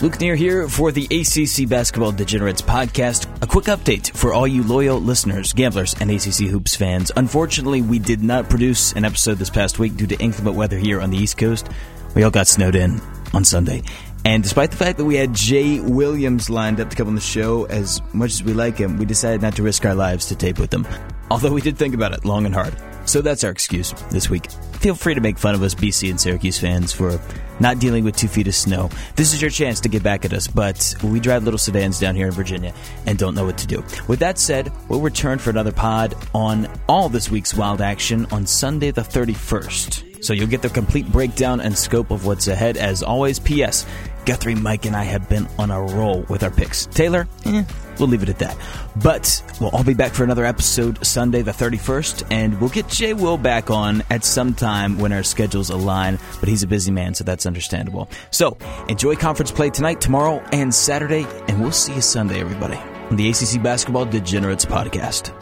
Luke Neer here for the ACC Basketball Degenerates podcast. A quick update for all you loyal listeners, gamblers, and ACC Hoops fans. Unfortunately, we did not produce an episode this past week due to inclement weather here on the East Coast. We all got snowed in on Sunday. And despite the fact that we had Jay Williams lined up to come on the show, as much as we like him, we decided not to risk our lives to tape with him. Although we did think about it long and hard. So that's our excuse this week. Feel free to make fun of us, BC and Syracuse fans, for not dealing with two feet of snow. This is your chance to get back at us, but we drive little sedans down here in Virginia and don't know what to do. With that said, we'll return for another pod on all this week's wild action on Sunday the 31st. So you'll get the complete breakdown and scope of what's ahead. As always, P.S. Guthrie, Mike, and I have been on a roll with our picks. Taylor, eh, we'll leave it at that. But we'll all be back for another episode Sunday the 31st, and we'll get Jay Will back on at some time when our schedules align, but he's a busy man, so that's understandable. So enjoy conference play tonight, tomorrow, and Saturday, and we'll see you Sunday, everybody, on the ACC Basketball Degenerates Podcast.